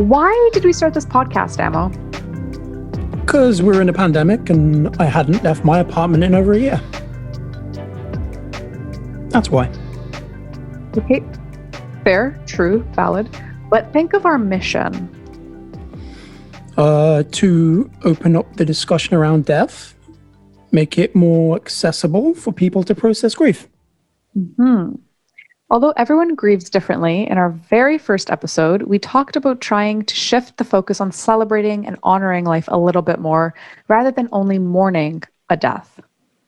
Why did we start this podcast, Amo? Because we're in a pandemic and I hadn't left my apartment in over a year. That's why. Okay, fair, true, valid. But think of our mission. Uh, to open up the discussion around death, make it more accessible for people to process grief. Hmm. Although everyone grieves differently, in our very first episode, we talked about trying to shift the focus on celebrating and honoring life a little bit more rather than only mourning a death.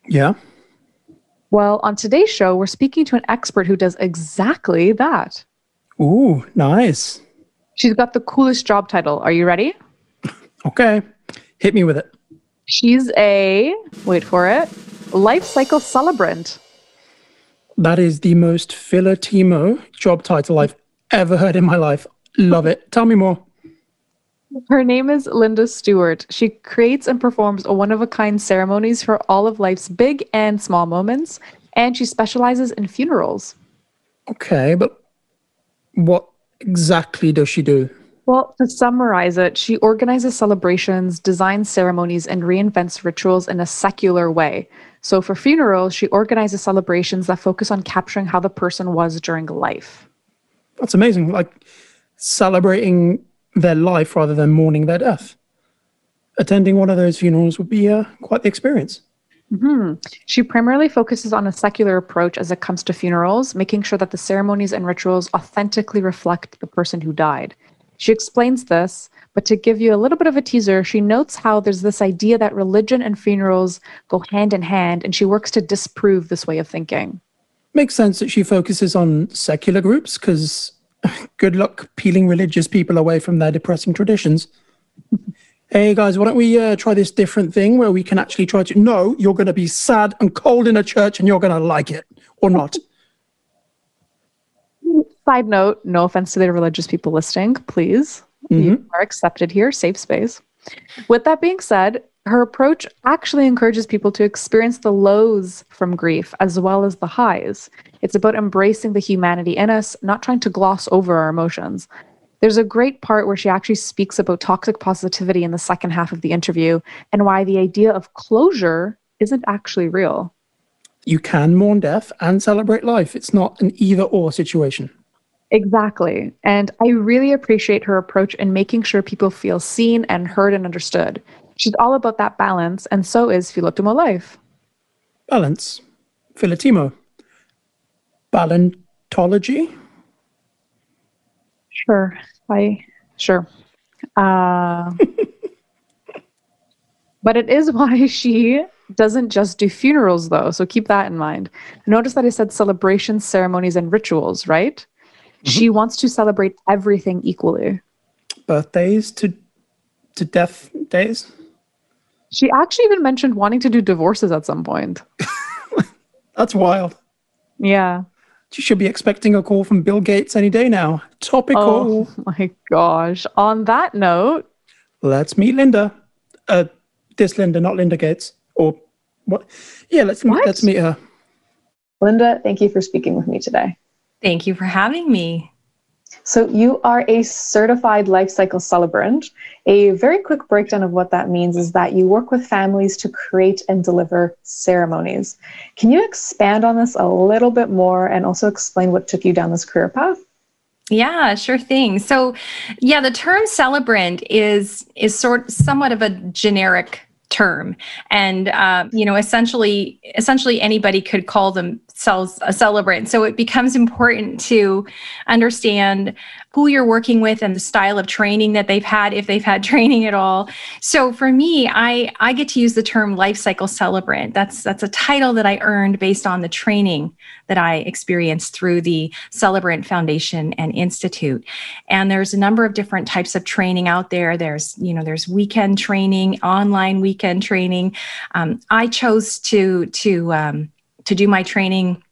Yeah. Well, on today's show, we're speaking to an expert who does exactly that. Ooh, nice. She's got the coolest job title. Are you ready? Okay. Hit me with it. She's a, wait for it, life cycle celebrant. That is the most Philotimo job title I've ever heard in my life. Love it. Tell me more. Her name is Linda Stewart. She creates and performs a one of a kind ceremonies for all of life's big and small moments, and she specializes in funerals. Okay, but what exactly does she do? Well, to summarize it, she organizes celebrations, designs ceremonies, and reinvents rituals in a secular way. So for funerals, she organizes celebrations that focus on capturing how the person was during life. That's amazing. Like celebrating their life rather than mourning their death. Attending one of those funerals would be uh, quite the experience. hmm She primarily focuses on a secular approach as it comes to funerals, making sure that the ceremonies and rituals authentically reflect the person who died. She explains this, but to give you a little bit of a teaser, she notes how there's this idea that religion and funerals go hand in hand, and she works to disprove this way of thinking. Makes sense that she focuses on secular groups because good luck peeling religious people away from their depressing traditions. hey guys, why don't we uh, try this different thing where we can actually try to? No, you're going to be sad and cold in a church and you're going to like it or not. Side note, no offense to the religious people listening, please. You mm-hmm. are accepted here, safe space. With that being said, her approach actually encourages people to experience the lows from grief as well as the highs. It's about embracing the humanity in us, not trying to gloss over our emotions. There's a great part where she actually speaks about toxic positivity in the second half of the interview and why the idea of closure isn't actually real. You can mourn death and celebrate life. It's not an either or situation. Exactly. And I really appreciate her approach in making sure people feel seen and heard and understood. She's all about that balance, and so is Philotimo Life. Balance. Philotimo. Balantology. Sure. I sure. Uh, but it is why she doesn't just do funerals though. So keep that in mind. Notice that I said celebrations, ceremonies, and rituals, right? She wants to celebrate everything equally. Birthdays to to death days. She actually even mentioned wanting to do divorces at some point. That's wild. Yeah. You should be expecting a call from Bill Gates any day now. Topical. Oh my gosh. On that note, Let's meet Linda. Uh, this Linda, not Linda Gates. Or what? Yeah, let's What? let's meet her. Linda, thank you for speaking with me today. Thank you for having me. So, you are a certified life cycle celebrant. A very quick breakdown of what that means is that you work with families to create and deliver ceremonies. Can you expand on this a little bit more and also explain what took you down this career path? Yeah, sure thing. So, yeah, the term celebrant is is sort somewhat of a generic term, and uh, you know, essentially, essentially anybody could call themselves a celebrant. So it becomes important to understand who you're working with and the style of training that they've had, if they've had training at all. So for me, I I get to use the term life cycle celebrant. That's that's a title that I earned based on the training that I experienced through the Celebrant Foundation and Institute. And there's a number of different types of training out there. There's, you know, there's weekend training, online weekend training. Um, I chose to to um, to do my training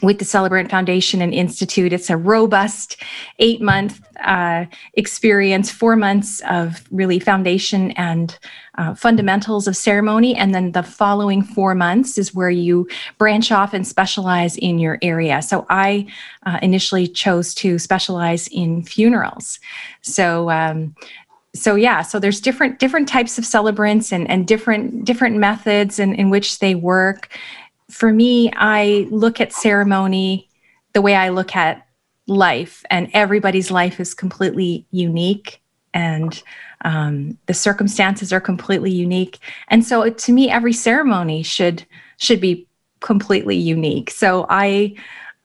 with the Celebrant Foundation and Institute. It's a robust eight month uh, experience, four months of really foundation and uh, fundamentals of ceremony. And then the following four months is where you branch off and specialize in your area. So I uh, initially chose to specialize in funerals. So, um, so yeah so there's different different types of celebrants and, and different different methods in, in which they work for me, I look at ceremony the way I look at life, and everybody's life is completely unique, and um, the circumstances are completely unique. And so, to me, every ceremony should should be completely unique. So I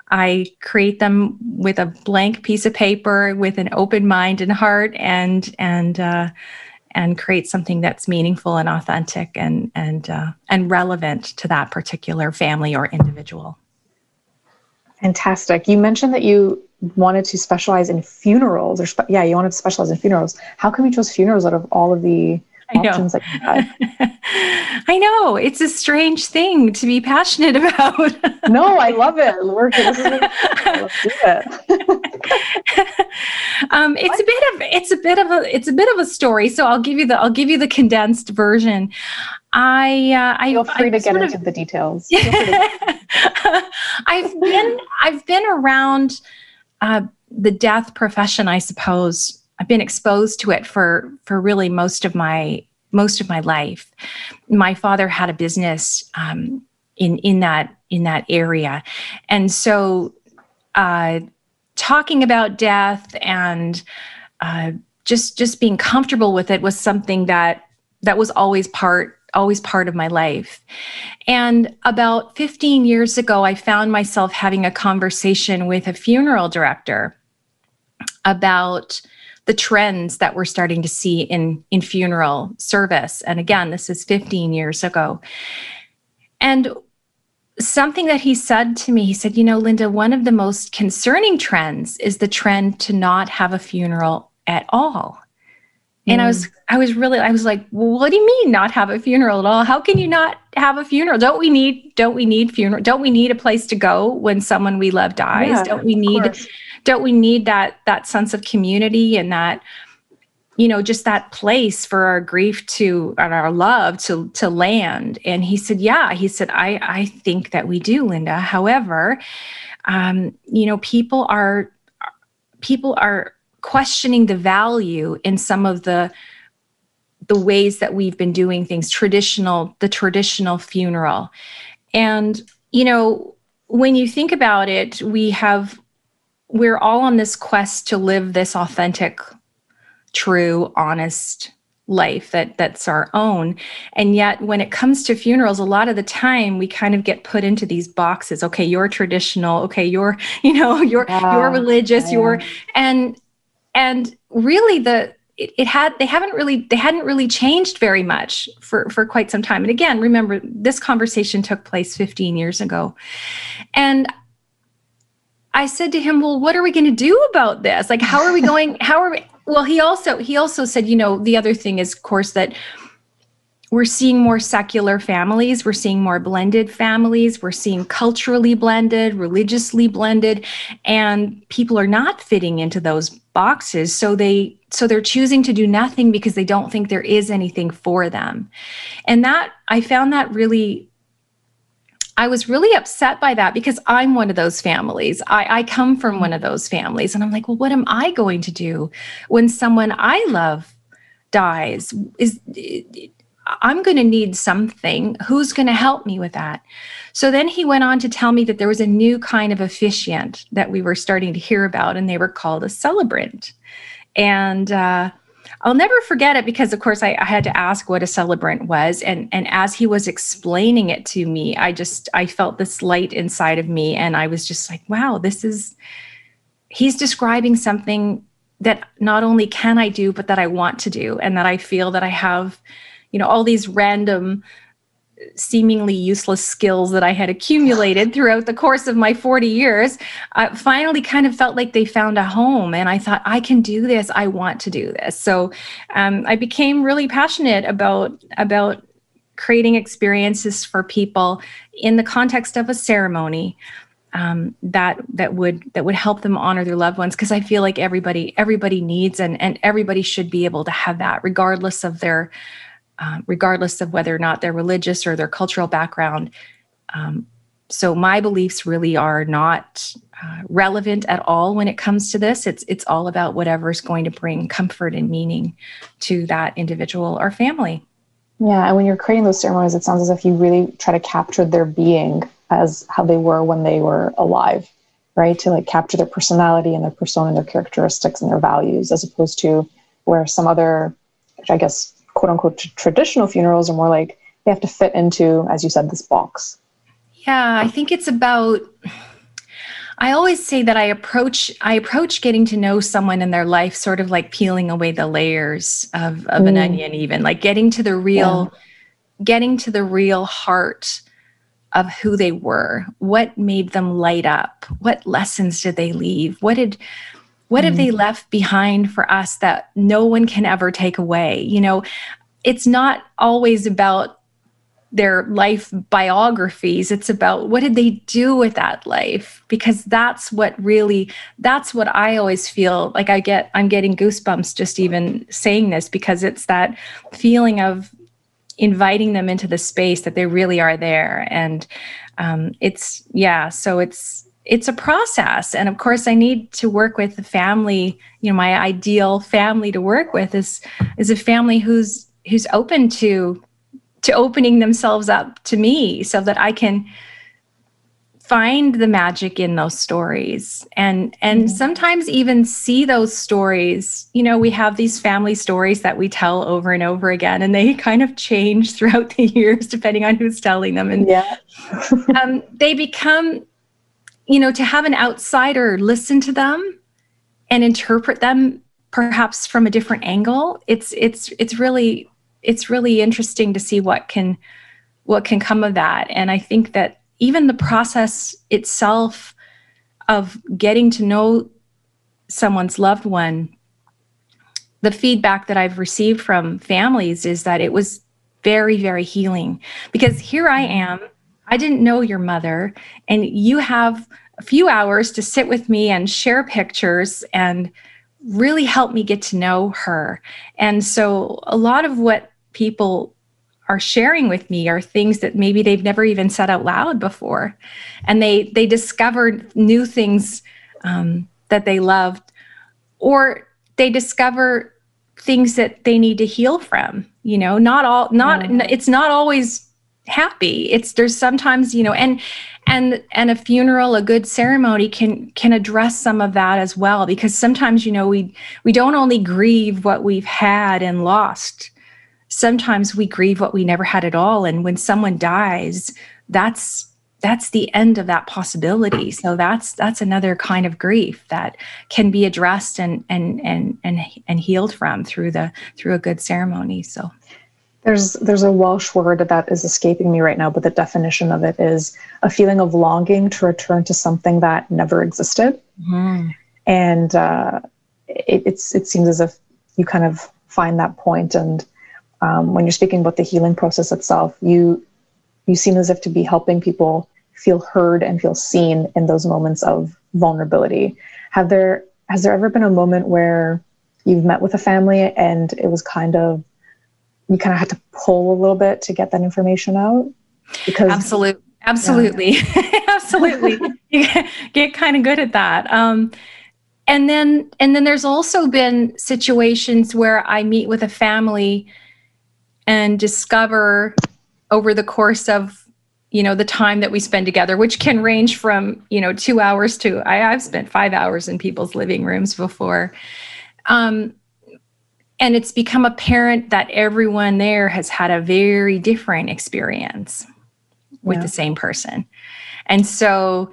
I create them with a blank piece of paper, with an open mind and heart, and and uh, and create something that's meaningful and authentic and and uh, and relevant to that particular family or individual. Fantastic. You mentioned that you wanted to specialize in funerals, or spe- yeah, you wanted to specialize in funerals. How come you chose funerals out of all of the I know. I know. It's a strange thing to be passionate about. no, I love it. Work. Let's do it. um, it's a bit of it's a bit of a it's a bit of a story. So I'll give you the I'll give you the condensed version. I uh, I feel free I, to get into of, the details. I've been I've been around uh, the death profession, I suppose, I've been exposed to it for for really most of my most of my life. My father had a business um, in in that in that area, and so uh, talking about death and uh, just just being comfortable with it was something that that was always part always part of my life. And about 15 years ago, I found myself having a conversation with a funeral director about the trends that we're starting to see in in funeral service. And again this is 15 years ago. And something that he said to me he said you know linda one of the most concerning trends is the trend to not have a funeral at all and mm. i was i was really i was like well, what do you mean not have a funeral at all? How can you not have a funeral? Don't we need don't we need funeral don't we need a place to go when someone we love dies? Yeah, don't we need don't we need that that sense of community and that you know just that place for our grief to and our love to to land? And he said yeah. He said i i think that we do linda. However um you know people are people are questioning the value in some of the the ways that we've been doing things traditional the traditional funeral. And you know when you think about it we have we're all on this quest to live this authentic, true, honest life that that's our own. And yet when it comes to funerals a lot of the time we kind of get put into these boxes. Okay you're traditional. Okay you're you know you're yeah, you're religious yeah. you're and and really the it, it, had they haven't really they hadn't really changed very much for for quite some time and again remember this conversation took place 15 years ago and I said to him, "Well, what are we going to do about this? Like, how are we going? How are we?" Well, he also he also said, you know, the other thing is, of course, that we're seeing more secular families we're seeing more blended families we're seeing culturally blended religiously blended and people are not fitting into those boxes so they so they're choosing to do nothing because they don't think there is anything for them and that i found that really I was really upset by that because I'm one of those families. I, I, come from one of those families. And I'm like, well, what am I going to do when someone I love dies? Is I'm going to need something. Who's going to help me with that? So then he went on to tell me that there was a new kind of officiant that we were starting to hear about, and they were called a celebrant. And uh, I'll never forget it because, of course, I, I, had to ask what a celebrant was, and and as he was explaining it to me, I just I felt this light inside of me, and I was just like, wow, this is. He's describing something that not only can I do, but that I want to do, and that I feel that I have, you know, all these random seemingly useless skills that I had accumulated throughout the course of my 40 years, finally kind of felt like they found a home. And I thought, I can do this. I want to do this. So um, I became really passionate about, about creating experiences for people in the context of a ceremony um, that that would that would help them honor their loved ones because I feel like everybody everybody needs and and everybody should be able to have that regardless of their uh, regardless of whether or not they're religious or their cultural background. Um, so my beliefs really are not uh, relevant at all when it comes to this. It's it's all about whatever is going to bring comfort and meaning to that individual or family. Yeah, and when you're creating those ceremonies, it sounds as if you really try to capture their being as how they were when they were alive, right? To like capture their personality and their persona and their characteristics and their values, as opposed to where some other, which I guess, quote unquote, t- traditional funerals are more like they have to fit into, as you said, this box. Yeah, I think it's about. I always say that I approach I approach getting to know someone in their life sort of like peeling away the layers of, of mm. an onion, even like getting to the real, yeah. getting to the real heart of who they were what made them light up what lessons did they leave what did what have they mm. left behind for us that no one can ever take away? You know it's not always about their life biographies. It's about what did they do with that life? Because that's what really that's what i always feel like i get i'm getting goosebumps just even saying this because it's that feeling of inviting them into the space that they really are there. And um, it's yeah so it's it's a process. And of course i need to work with the family. You know my ideal family to work with is is a family who's who's open to to opening themselves up to me so that i can find the magic in those stories and and mm-hmm. sometimes even see those stories. You know we have these family stories that we tell over and over again and they kind of change throughout the years depending on who's telling them. And yeah. um, they become you know to have an outsider listen to them and interpret them perhaps from a different angle it's it's it's really it's really interesting to see what can what can come of that and i think that even the process itself of getting to know someone's loved one, the feedback that I've received from families is that it was very, very healing. Because here I am, I didn't know your mother, and you have a few hours to sit with me and share pictures and really help me get to know her. And so, a lot of what people are sharing with me are things that maybe they've never even said out loud before and they they discovered new things um, that they loved or they discover things that they need to heal from you know not all not mm. it's not always happy. It's there's sometimes you know and and and a funeral a good ceremony can can address some of that as well because sometimes you know we we don't only grieve what we've had and lost. Sometimes we grieve what we never had at all and when someone dies that's that's the end of that possibility. So that's that's another kind of grief that can be addressed and and and and, and healed from through the through a good ceremony. So there's there's a Welsh word that is escaping me right now, but the definition of it is a feeling of longing to return to something that never existed. Mm-hmm. And uh, it, it's it seems as if you kind of find that point, and um, when you're speaking about the healing process itself, you you seem as if to be helping people feel heard and feel seen in those moments of vulnerability. Have there has there ever been a moment where you've met with a family and it was kind of you kind of had to pull a little bit to get that information out? Because absolutely, absolutely, yeah. absolutely, you get kind of good at that. Um, and then and then there's also been situations where I meet with a family and discover over the course of you know the time that we spend together which can range from you know two hours to I, have spent five hours in people's living rooms before um, and it's become apparent that everyone there has had a very different experience with yeah. the same person and so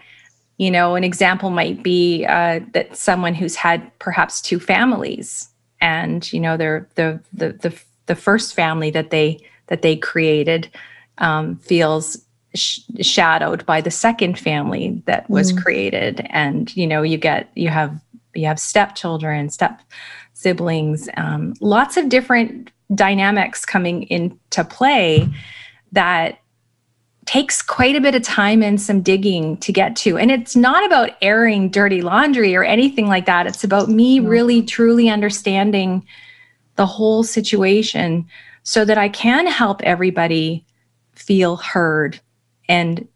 you know an example might be uh, that someone who's had perhaps two families and you know they're the the the the first family that they that they created um, feels sh- shadowed by the second family that was mm. created and you know you get you have you have stepchildren step siblings um, lots of different dynamics coming into play that takes quite a bit of time and some digging to get to. And it's not about airing dirty laundry or anything like that. It's about me really truly understanding the whole situation so that I can help everybody feel heard and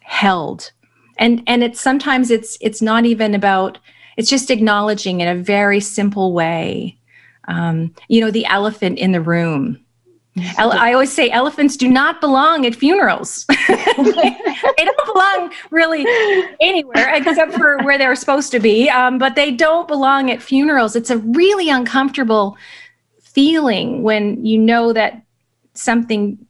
held. And and it's sometimes it's it's not even about it's just acknowledging in a very simple way. Um, you know, the elephant in the room I always say elephants do not belong at funerals. they don't belong really anywhere except for where they're supposed to be, um, but they don't belong at funerals. It's a really uncomfortable feeling when you know that something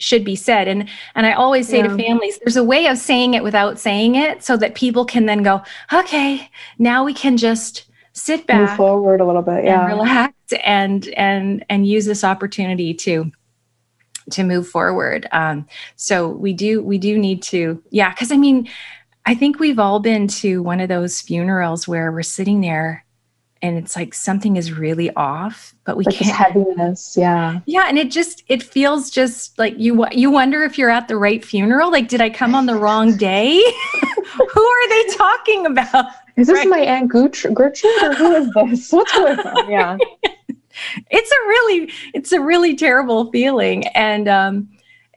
should be said. And and i always say yeah. to families there's a way of saying it without saying it so that people can then go okay now we can just sit back move forward a little bit. yeah. relax and and and use this opportunity to to move forward. Um, so we do we do need to yeah because i mean i think we've all been to one of those funerals where we're sitting there and it's like something is really off but we like can't heaviness yeah. Yeah and it just it feels just like you you wonder if you're at the right funeral. Like did i come on the wrong day? Who are they talking about? Is this right. my aunt Gertrude, Gertrude or who is this? What's going on? Yeah. It's a really it's a really terrible feeling and um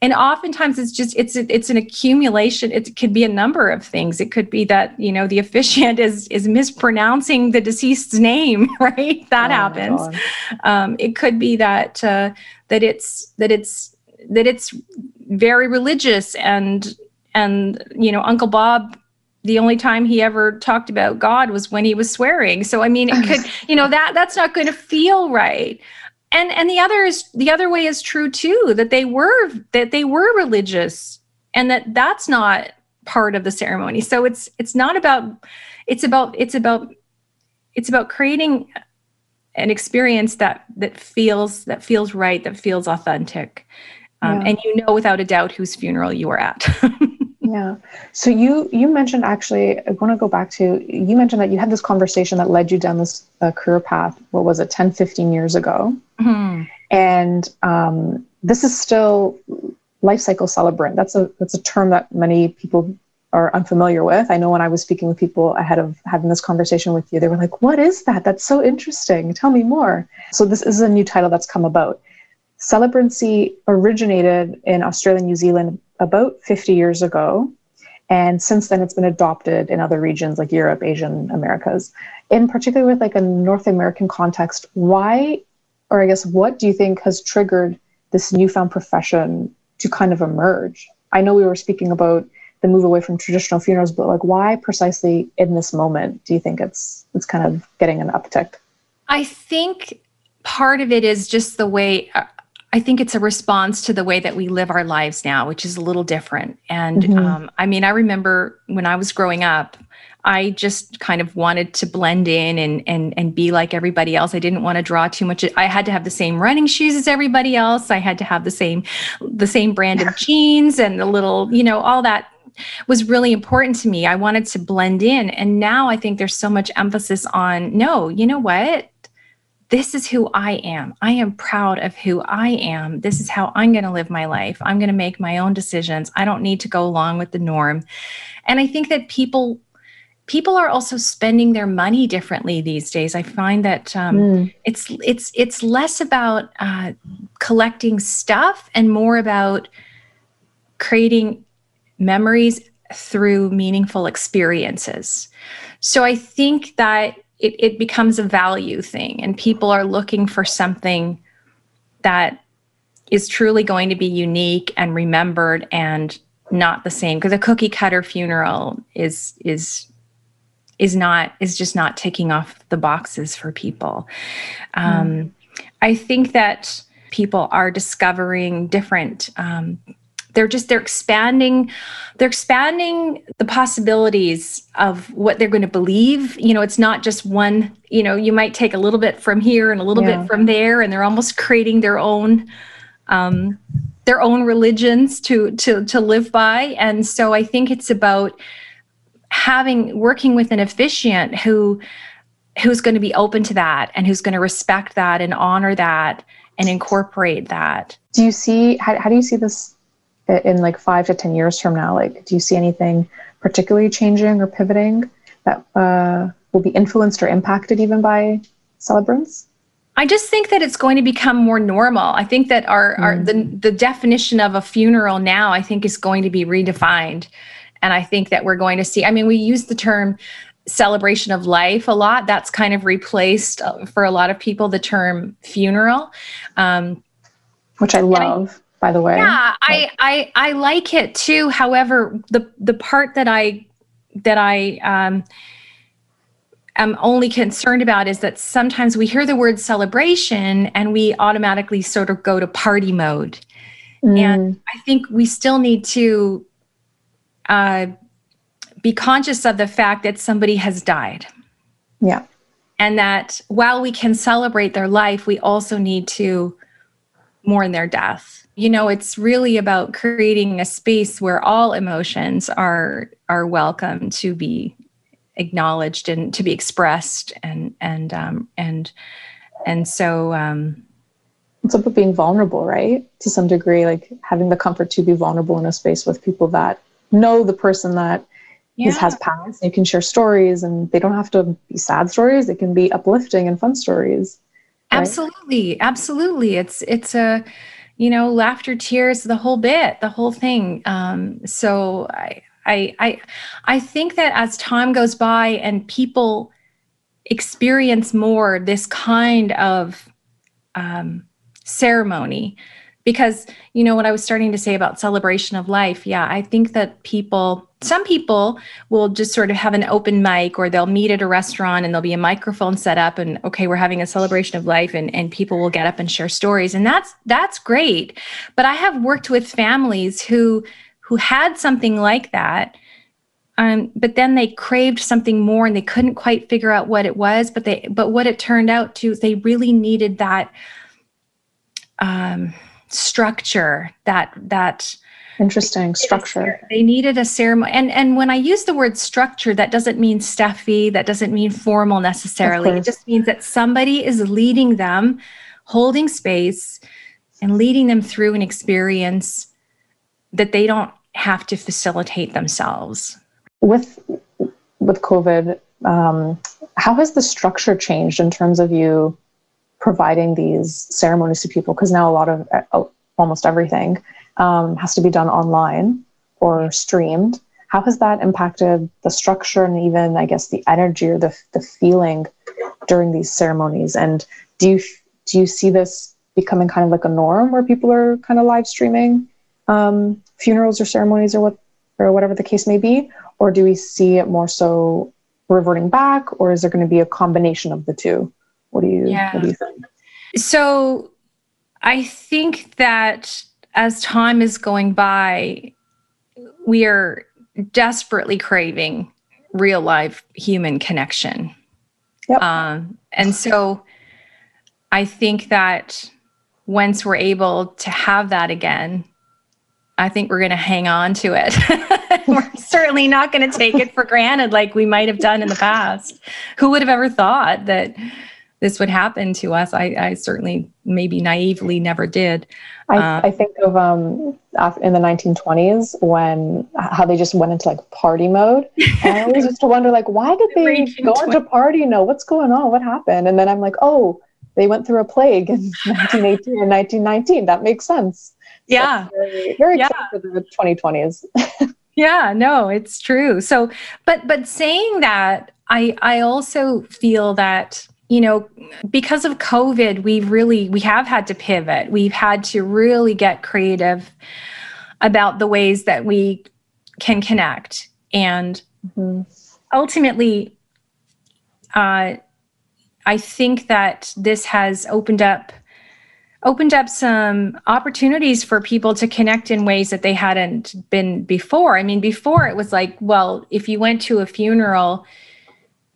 and oftentimes it's just it's it's an accumulation. It could be a number of things. It could be that you know the officiant is is mispronouncing the deceased's name right? That oh happens. Um, it could be that uh, that it's that it's that it's very religious and and you know uncle bob the only time he ever talked about God was when he was swearing. So I mean, it could, you know, that that's not going to feel right. And and the other is the other way is true too that they were that they were religious and that that's not part of the ceremony. So it's it's not about it's about it's about it's about creating an experience that that feels that feels right that feels authentic um, yeah. and you know without a doubt whose funeral you are at Yeah. So you you mentioned actually, I want to go back to you mentioned that you had this conversation that led you down this uh, career path. What was it, 10, 15 years ago? Mm-hmm. And um, this is still life cycle celebrant. That's a that's a term that many people are unfamiliar with. I know when I was speaking with people ahead of having this conversation with you, they were like, "What is that? That's so interesting. Tell me more." So this is a new title that's come about. Celebrancy originated in Australia and New Zealand about 50 years ago. And since then, it's been adopted in other regions like Europe, Asian Americas. In particular, with like a North American context, why, or I guess, what do you think has triggered this newfound profession to kind of emerge? I know we were speaking about the move away from traditional funerals, but like, why precisely in this moment do you think it's it's kind of getting an uptick? I think part of it is just the way uh, I think it's a response to the way that we live our lives now, which is a little different. And mm-hmm. um, I mean, I remember when I was growing up, I just kind of wanted to blend in and and and be like everybody else. I didn't want to draw too much. I had to have the same running shoes as everybody else. I had to have the same the same brand of jeans and the little, you know, all that was really important to me. I wanted to blend in. And now I think there's so much emphasis on no, you know what? This is who I am. I am proud of who I am. This is how I'm going to live my life. I'm going to make my own decisions. I don't need to go along with the norm. And I think that people people are also spending their money differently these days. I find that um, mm. it's it's it's less about uh, collecting stuff and more about creating memories through meaningful experiences. So I think that it, it becomes a value thing and people are looking for something that is truly going to be unique and remembered and not the same because a cookie cutter funeral is is is not is just not ticking off the boxes for people um, mm. i think that people are discovering different um, they're just they're expanding they're expanding the possibilities of what they're going to believe. You know it's not just one you know you might take a little bit from here and a little yeah. bit from there and they're almost creating their own um, their own religions to to to live by. And so i think it's about having working with an officiant who who's going to be open to that and who's going to respect that and honor that and incorporate that. Do you see how, how do you see this in like five to 10 years from now? Like, do you see anything particularly changing or pivoting that uh, will be influenced or impacted even by celebrants? I just think that it's going to become more normal. I think that our, mm. our the the definition of a funeral now I think is going to be redefined. And I think that we're going to see I mean we use the term celebration of life a lot. That's kind of replaced uh, for a lot of people the term funeral. Um, which I love. By the way, yeah, I, I I like it too. However, the the part that I that I um, am only concerned about is that sometimes we hear the word celebration and we automatically sort of go to party mode. Mm. And I think we still need to uh, be conscious of the fact that somebody has died. Yeah. And that while we can celebrate their life, we also need to mourn their death. You know, it's really about creating a space where all emotions are are welcome to be acknowledged and to be expressed and and um, and and so um, it's about being vulnerable right? To some degree like having the comfort to be vulnerable in a space with people that know the person that yeah. has passed. You can share stories and they don't have to be sad stories. They can be uplifting and fun stories right? absolutely. Absolutely. It's it's a you know laughter tears the whole bit the whole thing um so i I, I, I think that as time goes by and people experience more this kind of um, ceremony, because you know what I was starting to say about celebration of life. Yeah, I think that people, some people will just sort of have an open mic or they'll meet at a restaurant and there'll be a microphone set up and okay, we're having a celebration of life and, and people will get up and share stories. And that's that's great. But I have worked with families who who had something like that um, but then they craved something more and they couldn't quite figure out what it was but they but what it turned out to they really needed that um, structure that that interesting structure they needed a ceremony and and when i use the word structure that doesn't mean stuffy that doesn't mean formal necessarily it just means that somebody is leading them holding space and leading them through an experience that they don't have to facilitate themselves. With with COVID, um, how has the structure changed in terms of you providing these ceremonies to people? Because now a lot of uh, almost everything um, has to be done online or streamed. How has that impacted the structure and even, I guess, the energy or the the feeling during these ceremonies? And do you do you see this becoming kind of like a norm where people are kind of live streaming um, funerals or ceremonies or what or whatever the case may be or do we see it more so reverting back or is there going to be a combination of the two what do you yeah. what do you think so i think that as time is going by we are desperately craving real life human connection yep. um, and so i think that once we're able to have that again I think we're going to hang on to it. we're certainly not going to take it for granted like we might have done in the past. Who would have ever thought that this would happen to us? I, I certainly, maybe naively, never did. I, um, I think of um, in the 1920s when how they just went into like party mode. And I always used to wonder, like, why did they go into party? No, what's going on? What happened? And then I'm like, oh, they went through a plague in 1918 and 1919. That makes sense yeah very, very yeah. for the 2020s yeah no it's true so but but saying that i i also feel that you know because of covid we've really we have had to pivot we've had to really get creative about the ways that we can connect and mm-hmm. ultimately uh, i think that this has opened up opened up some opportunities for people to connect in ways that they hadn't been before. I mean, before it was like, well, if you went to a funeral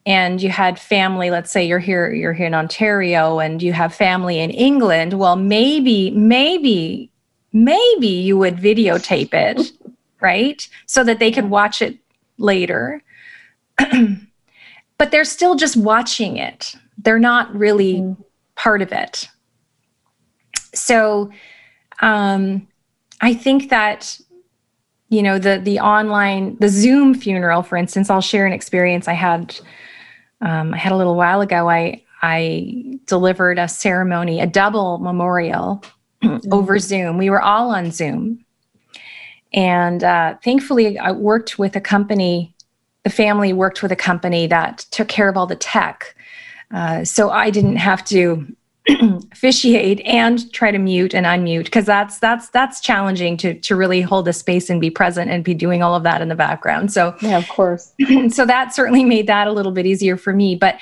and you had family, let's say you're here, you're here in Ontario and you have family in England, well, maybe, maybe, maybe you would videotape it, right? So that they could watch it later. but they're still just watching it. They're not really mm-hmm. part of it so um, I think that you know the the online the Zoom funeral, for instance, I'll share an experience I had. Um, I had a little while ago. I I delivered a ceremony, a double memorial mm-hmm. over Zoom. We were all on Zoom, and uh, thankfully, I worked with a company. The family worked with a company that took care of all the tech, uh, so I didn't have to officiate and try to mute and unmute because that's that's that's challenging to to really hold a space and be present and be doing all of that in the background. So yeah of course. so that certainly made that a little bit easier for me but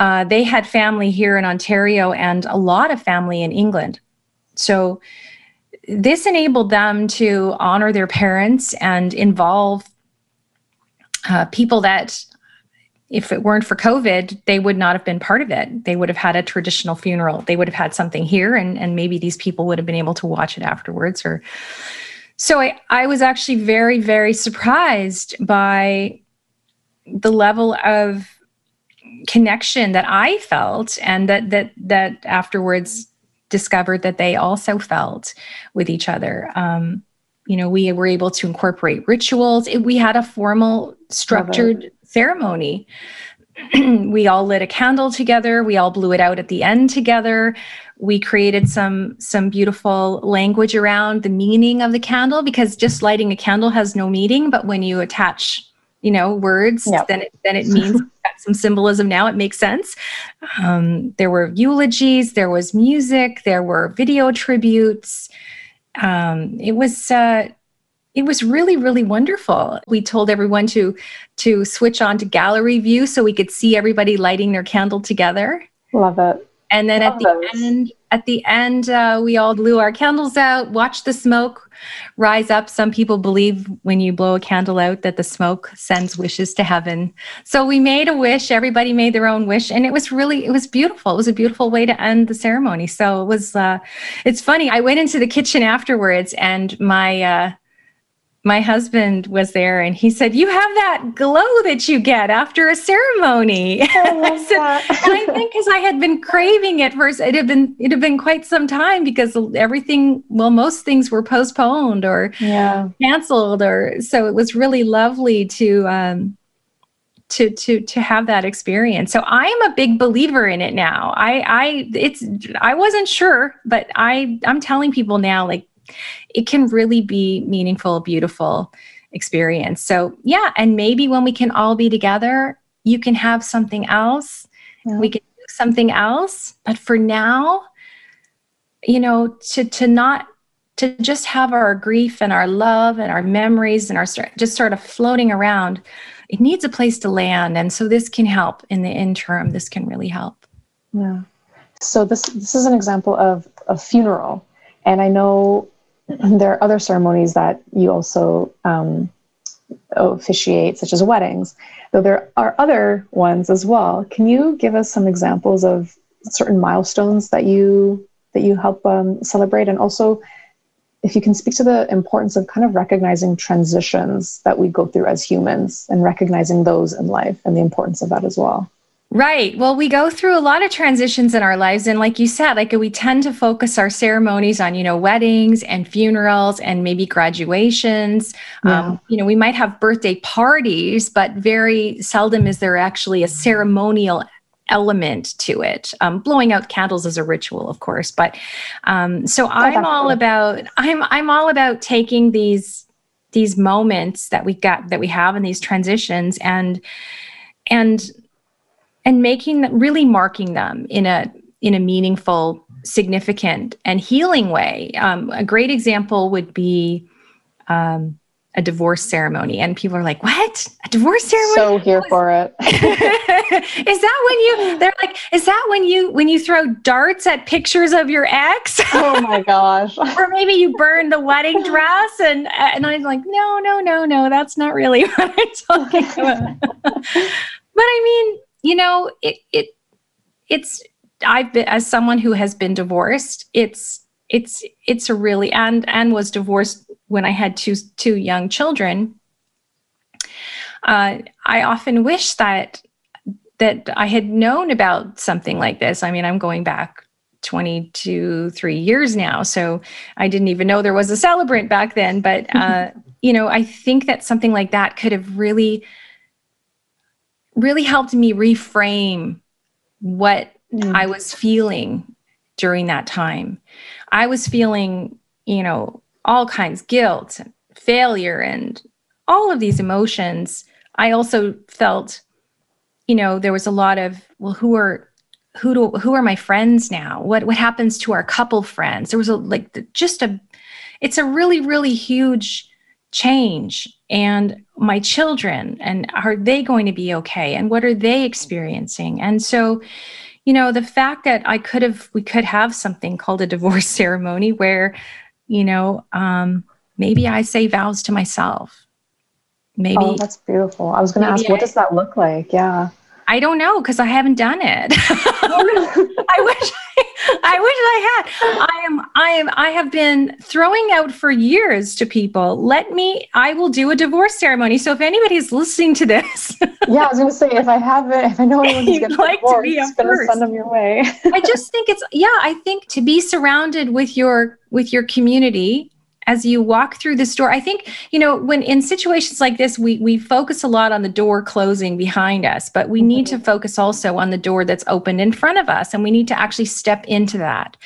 uh, they had family here in ontario and a lot of family in england. So this enabled them to honor their parents and involve uh, people that if it weren't for COVID, they would not have been part of it. They would have had a traditional funeral. They would have had something here, and, and maybe these people would have been able to watch it afterwards. Or so I, I was actually very, very surprised by the level of connection that I felt, and that that that afterwards discovered that they also felt with each other. Um, you know, we were able to incorporate rituals. It, we had a formal, structured ceremony. we all lit a candle together. We all blew it out at the end together. We created some some beautiful language around the meaning of the candle because just lighting a candle has no meaning, but when you attach, you know, words, yep. then it, then it means some symbolism. Now it makes sense. Um, there were eulogies. There was music. There were video tributes. Um, it was. Uh, it was really really wonderful. We told everyone to to switch on to gallery view so we could see everybody lighting their candle together. Love it. And then love at the those. end at the end uh, we all blew our candles out watched the smoke rise up. Some people believe when you blow a candle out that the smoke sends wishes to heaven. So we made a wish. Everybody made their own wish. And it was really it was beautiful. It was a beautiful way to end the ceremony. So it was uh, it's funny. I went into the kitchen afterwards and my uh, my husband was there and he said, You have that glow that you get after a ceremony. I, I said, I think because I had been craving it first, it had been it had been quite some time because everything, well, most things were postponed or yeah. canceled or so it was really lovely to um to to to have that experience. So I am a big believer in it now. I I it's I wasn't sure, but I I'm telling people now like it can really be meaningful, beautiful experience. So, yeah, and maybe when we can all be together, you can have something else. Yeah. We can do something else, but for now, you know, to to not to just have our grief and our love and our memories and our just sort of floating around it needs a place to land and so this can help in the interim this can really help yeah so this this is an example of a funeral and i know there are other ceremonies that you also um, officiate, such as weddings, though there are other ones as well. Can you give us some examples of certain milestones that you that you help um, celebrate, and also if you can speak to the importance of kind of recognizing transitions that we go through as humans and recognizing those in life and the importance of that as well. Right. Well, we go through a lot of transitions in our lives. And like you said, like we tend to focus our ceremonies on, you know, weddings and funerals and maybe graduations. Yeah. Um, you know, we might have birthday parties, but very seldom is there actually a ceremonial element to it. Um, blowing out candles is a ritual, of course. But um, so I'm all about I'm I'm all about taking these these moments that we got that we have in these transitions and and and making them really marking them in a in a meaningful significant and healing way. Um, a great example would be um, a divorce ceremony and people are like what? A divorce ceremony? So here for it. Is that when you they're like is that when you when you throw darts at pictures of your ex? Oh my gosh. Or maybe you burn the wedding dress and and i'm like no no no no that's not really what i'm talking about. But i mean you know, it it it's I've been as someone who has been divorced, it's it's it's a really and and was divorced when I had two two young children. Uh, I often wish that that I had known about something like this. I mean, I'm going back 22 3 years now so i didn't even know there was a celebrant back then but uh, you know i think that something like that could have really really helped me reframe what mm. i was feeling during that time. I was feeling you know all kinds guilt and failure and all of these emotions. I also felt you know there was a lot of well who are who do who are my friends now? What what happens to our couple friends? There was a like just a it's a really really huge change. And my children and are they going to be okay? And what are they experiencing? And so you know the fact that i could have we could have something called a divorce ceremony where you know um maybe i say vows to myself. Maybe oh that's beautiful. I was going to ask what does that look like? Yeah I don't know because I haven't done it. I wish I, I wish I had. I am I am I have been throwing out for years to people. Let me I will do a divorce ceremony. So if anybody's listening to this, yeah, I was going to say if I haven't if I know anyone who's going like to be going to send them your way. I just think it's yeah. I think to be surrounded with your with your community as you walk through this door i think you know when in situations like this we we focus a lot on the door closing behind us but we need to mm-hmm. focus also on the door that's opened in front of us and we need to actually step into that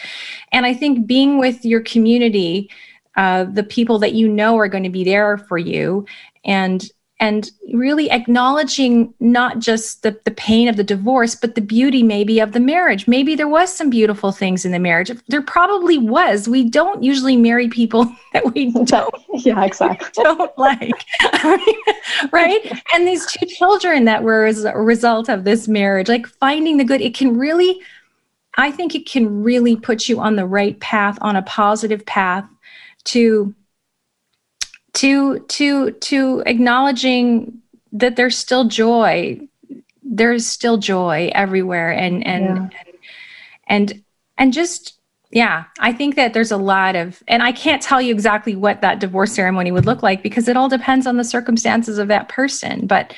and i think being with your community uh, the people that you know are going to be there for you and and really acknowledging not just the, the pain of the divorce, but the beauty maybe of the marriage. Maybe there was some beautiful things in the marriage. There probably was. We don't usually marry people that we don't. yeah, exactly. Don't like, right? And these two children that were as a result of this marriage, like finding the good, it can really, I think it can really put you on the right path, on a positive path to to to to acknowledging that there's still joy. There's still joy everywhere and and yeah. and, and and just yeah i think that there's a lot of and i can't tell you exactly what that divorce ceremony would look like because it all depends on the circumstances of that person but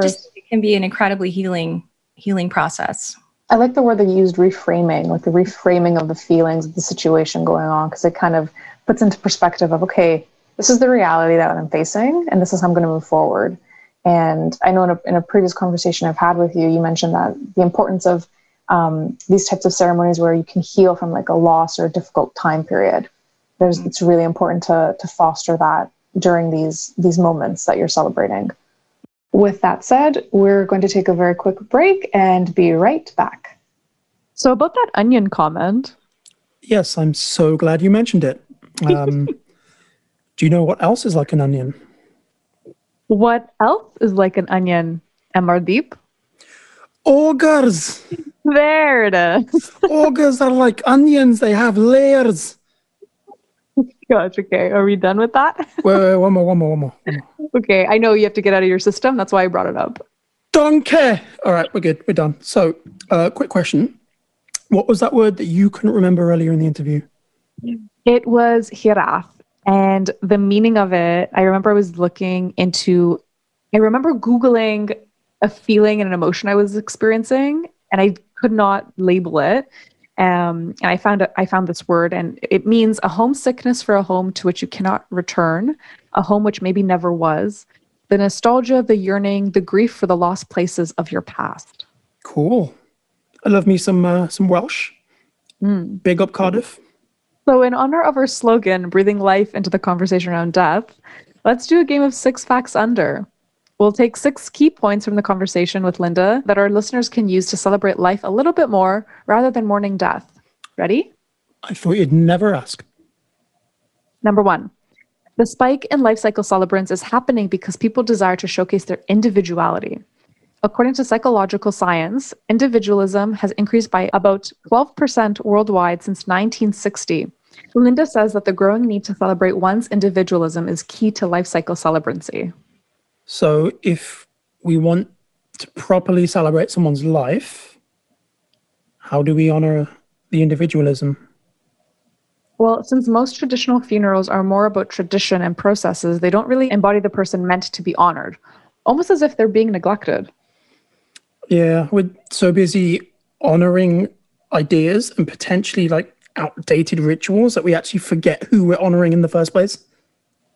just it can be an incredibly healing healing process. I like the word they used reframing like the reframing of the feelings of the situation going on because it kind of puts into perspective of okay this is the reality that I'm facing, and this is how I'm going to move forward. And I know in a, in a previous conversation I've had with you, you mentioned that the importance of um, these types of ceremonies where you can heal from like a loss or a difficult time period. There's, it's really important to, to foster that during these, these moments that you're celebrating. With that said, we're going to take a very quick break and be right back. So, about that onion comment. Yes, I'm so glad you mentioned it. Um, Do you know what else is like an onion? What else is like an onion, Amardeep? Ogres. There it is. Ogres are like onions, they have layers. Gosh, okay. Are we done with that? wait, wait, one more, one more, one more, one more. Okay, I know you have to get out of your system. That's why I brought it up. Donkey. All right, we're good. We're done. So, uh, quick question. What was that word that you couldn't remember earlier in the interview? It was hiraeth. And the meaning of it, I remember I was looking into, I remember Googling a feeling and an emotion I was experiencing, and I could not label it. Um, and I found I found this word, and it means a homesickness for a home to which you cannot return, a home which maybe never was, the nostalgia, the yearning, the grief for the lost places of your past. Cool. I love me some uh, some Welsh. Mm. Big up Cardiff. So, in honor of our slogan, breathing life into the conversation around death, let's do a game of six facts under. We'll take six key points from the conversation with Linda that our listeners can use to celebrate life a little bit more rather than mourning death. Ready? I thought you'd never ask. Number one, the spike in life cycle celebrants is happening because people desire to showcase their individuality. According to psychological science, individualism has increased by about 12% worldwide since 1960. Linda says that the growing need to celebrate one's individualism is key to life cycle celebrancy. So, if we want to properly celebrate someone's life, how do we honor the individualism? Well, since most traditional funerals are more about tradition and processes, they don't really embody the person meant to be honored, almost as if they're being neglected. Yeah, we're so busy honoring ideas and potentially like outdated rituals that we actually forget who we're honoring in the first place?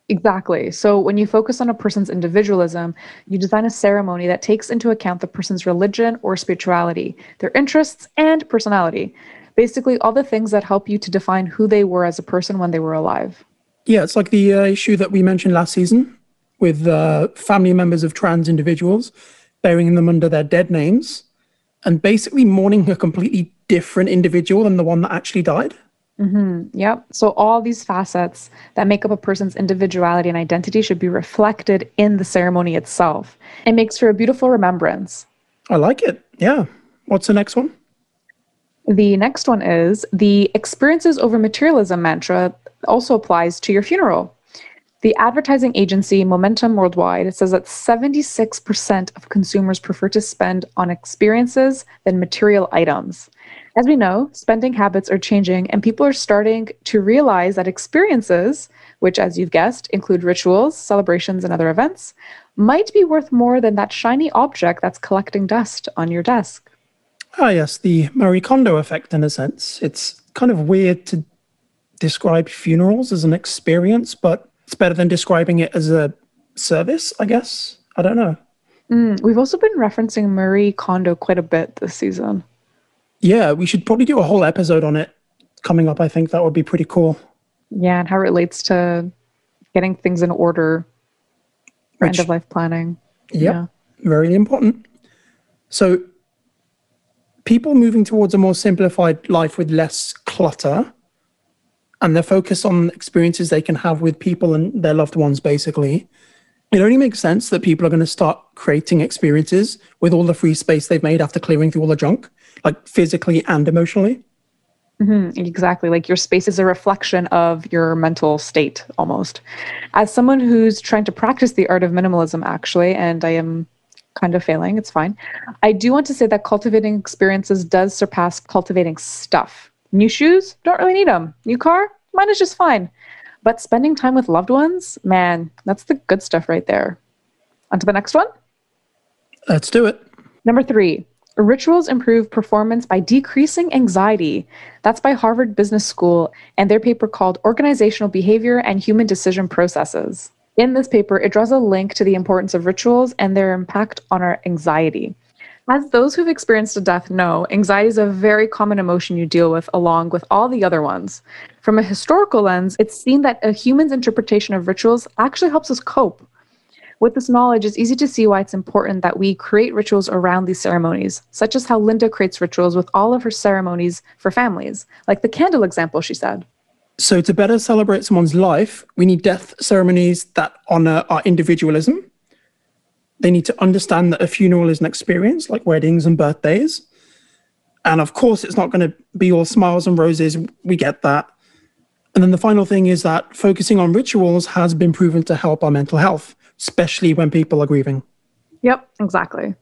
Exactly. So when you focus on a person's individualism, you design a ceremony that takes into account the person's religion or spirituality, their interests, and personality. Basically, all the things that help you to define who they were as a person when they were alive. Yeah, it's like the uh, issue that we mentioned last season with uh, family members of trans individuals burying them under their dead names and basically mourning a completely different individual than the one that actually died. Mm-hmm. Yep. So all these facets that make up a person's individuality and identity should be reflected in the ceremony itself. It makes for a beautiful remembrance. I like it. Yeah. What's the next one? The next one is the experiences over materialism mantra also applies to your funeral. The advertising agency Momentum Worldwide says that 76% of consumers prefer to spend on experiences than material items. As we know, spending habits are changing, and people are starting to realize that experiences, which, as you've guessed, include rituals, celebrations, and other events, might be worth more than that shiny object that's collecting dust on your desk. Ah, yes, the Marie Kondo effect, in a sense. It's kind of weird to describe funerals as an experience, but it's better than describing it as a service, I guess. I don't know. Mm, we've also been referencing Marie Kondo quite a bit this season. Yeah, we should probably do a whole episode on it coming up. I think that would be pretty cool. Yeah, and how it relates to getting things in order for end of life planning. Yep, yeah, very important. So, people moving towards a more simplified life with less clutter and their focus on experiences they can have with people and their loved ones, basically. It only makes sense that people are going to start creating experiences with all the free space they've made after clearing through all the junk like physically and emotionally. Mm-hmm, exactly. Like your space is a reflection of your mental state almost. As someone who's trying to practice the art of minimalism, actually, and I am kind of failing, it's fine. I do want to say that cultivating experiences does surpass cultivating stuff. New shoes, don't really need them. New car, mine is just fine. But spending time with loved ones, man, that's the good stuff right there. On to the next one. Let's do it. Number three, Rituals improve performance by decreasing anxiety. That's by Harvard Business School and their paper called Organizational Behavior and Human Decision Processes. In this paper, it draws a link to the importance of rituals and their impact on our anxiety. As those who've experienced a death know, anxiety is a very common emotion you deal with along with all the other ones. From a historical lens, it's seen that a human's interpretation of rituals actually helps us cope. With this knowledge, it's easy to see why it's important that we create rituals around these ceremonies, such as how Linda creates rituals with all of her ceremonies for families, like the candle example she said. So, to better celebrate someone's life, we need death ceremonies that honor our individualism. They need to understand that a funeral is an experience like weddings and birthdays. And of course, it's not going to be all smiles and roses. We get that. And then the final thing is that focusing on rituals has been proven to help our mental health especially when people are grieving. Yep, exactly.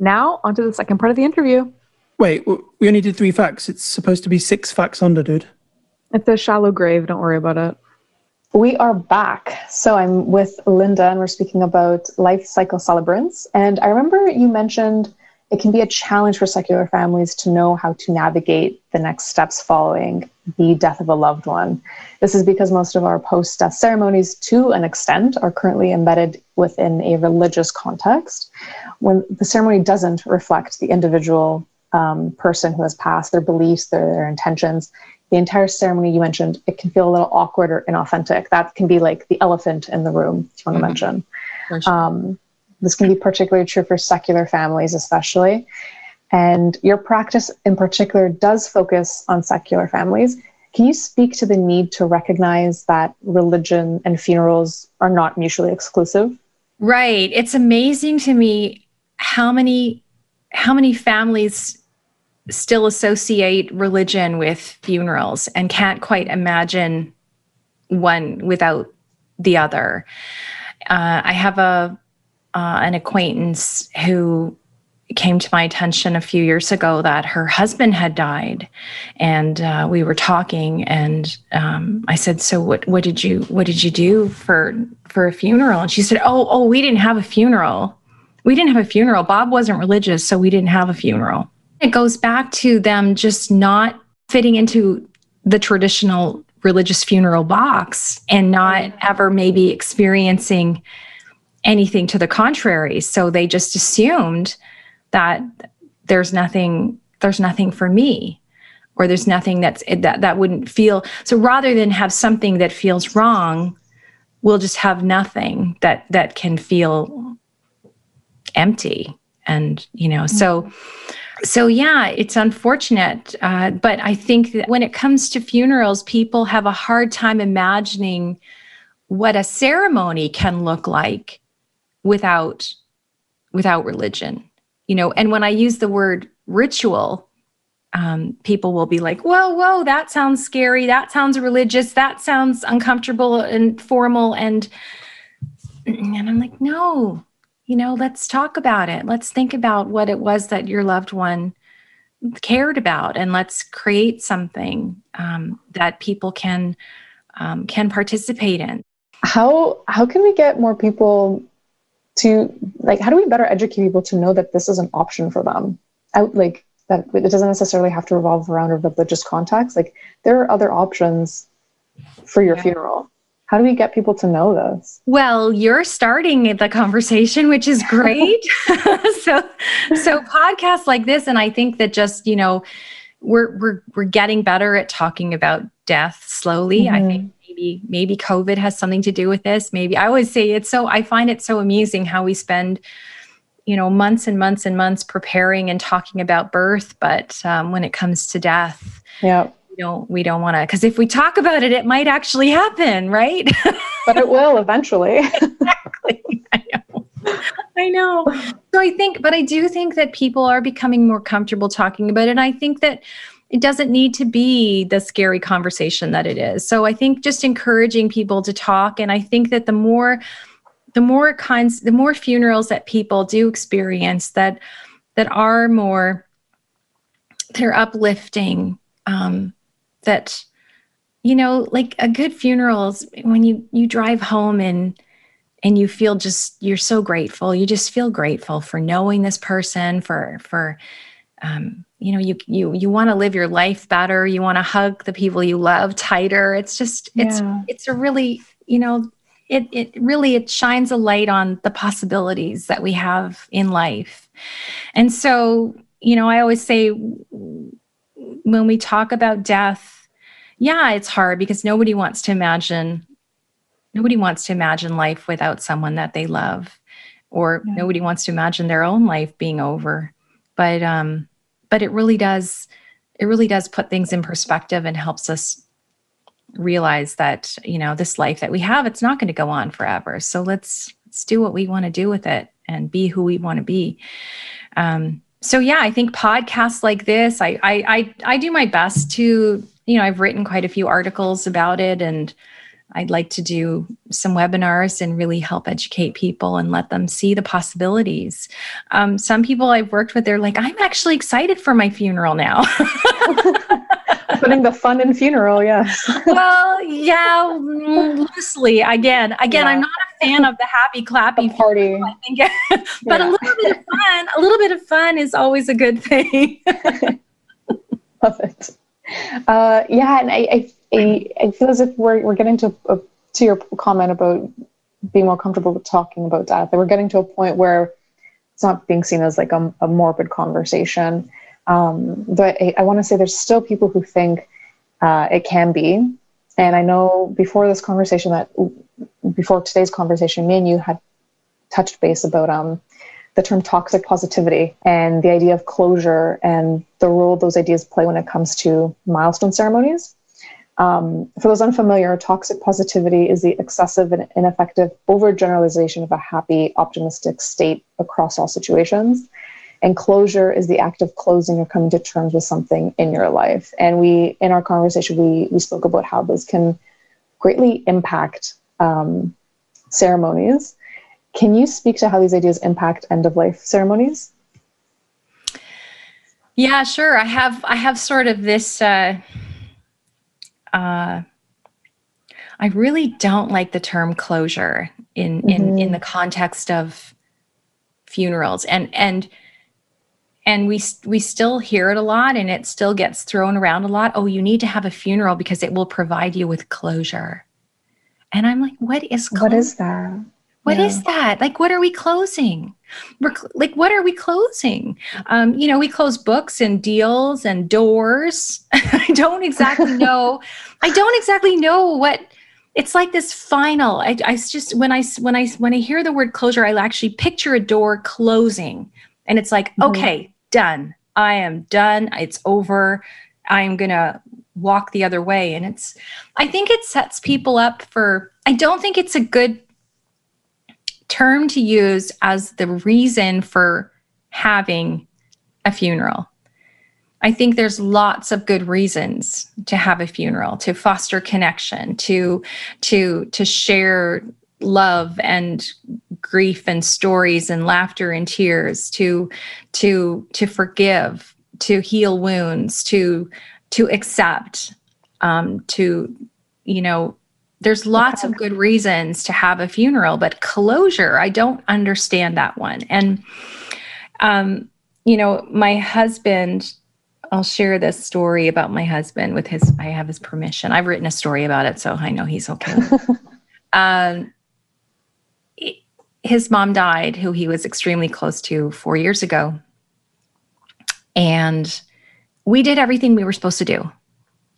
Now, on to the second part of the interview. Wait, we only did three facts. It's supposed to be six facts under, dude. It's a shallow grave. Don't worry about it. We are back. So I'm with Linda, and we're speaking about life cycle celebrants. And I remember you mentioned it can be a challenge for secular families to know how to navigate the next steps following the death of a loved one. This is because most of our post death ceremonies, to an extent, are currently embedded within a religious context. When the ceremony doesn't reflect the individual um, person who has passed, their beliefs, their, their intentions, the entire ceremony you mentioned, it can feel a little awkward or inauthentic. That can be like the elephant in the room, if you want to mm-hmm. mention. Sure. Um, this can be particularly true for secular families, especially. And your practice in particular does focus on secular families. Can you speak to the need to recognize that religion and funerals are not mutually exclusive? Right. It's amazing to me how many how many families still associate religion with funerals and can't quite imagine one without the other. Uh, I have a uh, an acquaintance who came to my attention a few years ago that her husband had died. And uh, we were talking and um, i said so what, what did you what did you do for for a funeral? And she said oh oh we didn't have a funeral. We didn't have a funeral. Bob wasn't religious so we didn't have a funeral. It goes back to them just not fitting into the traditional religious funeral box and not ever maybe experiencing anything to the contrary. So they just assumed that there's nothing there's nothing for me or there's nothing that's that that wouldn't feel so rather than have something that feels wrong we'll just have nothing that that can feel empty and you know so so yeah it's unfortunate uh, but i think that when it comes to funerals people have a hard time imagining what a ceremony can look like without without religion you know? And when i use the word ritual um, people will be like whoa whoa that sounds scary. That sounds religious. That sounds uncomfortable and formal and and i'm like no you know let's talk about it. Let's think about what it was that your loved one cared about and let's create something um, that people can um, can participate in. How how can we get more people to like how do we better educate people to know that this is an option for them? Out like that it doesn't necessarily have to revolve around a religious context. Like there are other options for your yeah. funeral. How do we get people to know this? Well you're starting the conversation which is great. So so podcasts like this and i think that just you know we're we're we're getting better at talking about death slowly. Mm-hmm. i think maybe maybe covid has something to do with this. Maybe i always say it's so i find it so amusing how we spend you know months and months and months preparing and talking about birth but um, when it comes to death yeah. we don't we don't want to because if we talk about it it might actually happen right? But it will eventually. Exactly. I know. I know. So i think but i do think that people are becoming more comfortable talking about it and i think that it doesn't need to be the scary conversation that it is. So I think just encouraging people to talk. And I think that the more, the more kinds, the more funerals that people do experience that, that are more, they're uplifting, um, that, you know, like a good funeral is when you, you drive home and, and you feel just, you're so grateful. You just feel grateful for knowing this person, for, for, um, you know you you you want to live your life better you want to hug the people you love tighter it's just it's yeah. it's a really you know it it really it shines a light on the possibilities that we have in life and so you know i always say when we talk about death yeah it's hard because nobody wants to imagine nobody wants to imagine life without someone that they love or yeah. nobody wants to imagine their own life being over but um but it really does it really does put things in perspective and helps us realize that you know this life that we have it's not going to go on forever. So let's let's do what we want to do with it and be who we want to be. Um, so yeah i think podcasts like this I, I i i do my best to you know i've written quite a few articles about it and I'd like to do some webinars and really help educate people and let them see the possibilities. Um, some people I've worked with, they're like, I'm actually excited for my funeral now. Putting the fun in funeral, yes. well, yeah, loosely. Again, again, yeah. I'm not a fan of the happy clappy the party. I think, but yeah. a little bit of fun, a little bit of fun is always a good thing. Love it. Uh, yeah, and I, I I, feel as if we're, we're getting to a, to your comment about being more comfortable with talking about death. That we're getting to a point where it's not being seen as like a, a morbid conversation. Um, but I, I want to say there's still people who think uh, it can be. And I know before this conversation that before today's conversation, me and you had touched base about um, the term toxic positivity and the idea of closure and the role those ideas play when it comes to milestone ceremonies. Um, for those unfamiliar, toxic positivity is the excessive and ineffective overgeneralization of a happy, optimistic state across all situations. And closure is the act of closing or coming to terms with something in your life. And we, in our conversation, we we spoke about how this can greatly impact um, ceremonies. Can you speak to how these ideas impact end of life ceremonies? Yeah, sure. I have I have sort of this. Uh uh, I really don't like the term closure in mm-hmm. in in the context of funerals and and and we we still hear it a lot and it still gets thrown around a lot oh you need to have a funeral because it will provide you with closure and i'm like what is closure? what is that What yeah. is that like what are we closing we're like what are we closing? Um, you know we close books and deals and doors. I don't exactly know i don't exactly know what it's like this final I, I just when i when i when i hear the word closure i actually picture a door closing. And it's like mm-hmm. okay done. I am done. It's over. I'm gonna walk the other way. And it's i think it sets people up for i don't think it's a good term to use as the reason for having a funeral. I think there's lots of good reasons to have a funeral, to foster connection, to to to share love and grief and stories and laughter and tears, to to to forgive, to heal wounds, to to accept, um, to you know there's lots of good reasons to have a funeral but closure i don't understand that one and um you know my husband I'll share this story about my husband with his. I have his permission. I've written a story about it, so I know he's okay. um, his mom died, who he was extremely close to four years ago, and we did everything we were supposed to do.